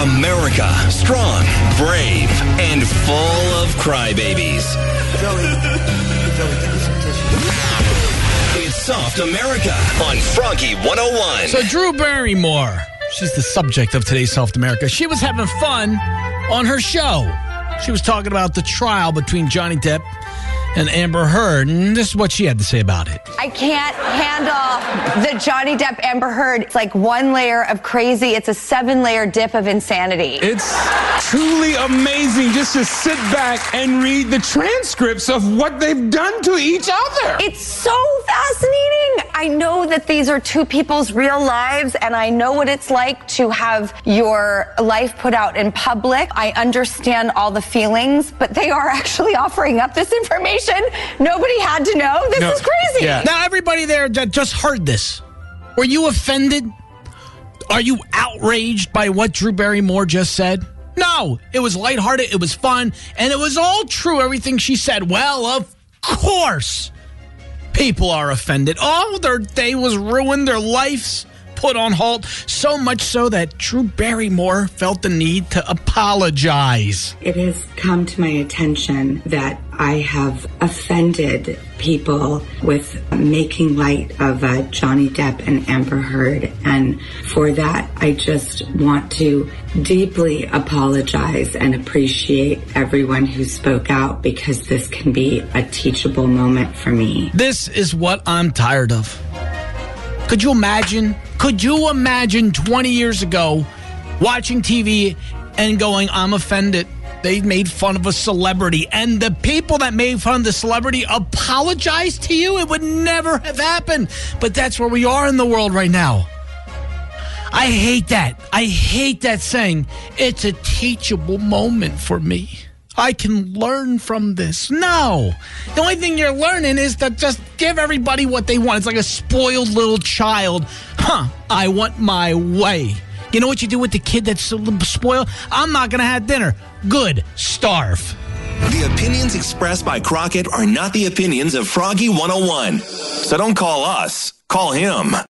America, strong, brave, and full of crybabies. Joey, Joey, give me some tissue. It's Soft America on Froggy 101. So Drew Barrymore, she's the subject of today's Soft America. She was having fun on her show. She was talking about the trial between Johnny Depp and Amber Heard, and this is what she had to say about it. I can't handle the Johnny Depp Amber Heard. It's like one layer of crazy. It's a seven layer dip of insanity. It's truly amazing just to sit back and read the transcripts of what they've done to each other. It's so fascinating. I know that these are two people's real lives, and I know what it's like to have your life put out in public. I understand all the feelings, but they are actually offering up this information. Nobody had to know. This No, is crazy. yeah. Now, everybody there that just heard this, were you offended? Are you outraged by what Drew Barrymore just said? No, it was lighthearted, it was fun, and it was all true, everything she said. Well, of course, people are offended. Oh, their day was ruined, their lives put on halt, so much so that Drew Barrymore felt the need to apologize. It has come to my attention that I have offended people with making light of uh, Johnny Depp and Amber Heard. And for that, I just want to deeply apologize and appreciate everyone who spoke out because this can be a teachable moment for me. This is what I'm tired of. Could you imagine? Could you imagine 20 years ago watching TV and going, I'm offended? They made fun of a celebrity, and the people that made fun of the celebrity apologized to you? It would never have happened. But that's where we are in the world right now. I hate that. I hate that saying. It's a teachable moment for me. I can learn from this. No. The only thing you're learning is to just give everybody what they want. It's like a spoiled little child. Huh, I want my way. You know what you do with the kid that's spoiled? I'm not going to have dinner. Good. Starve. The opinions expressed by Crockett are not the opinions of Froggy 101. So don't call us, call him.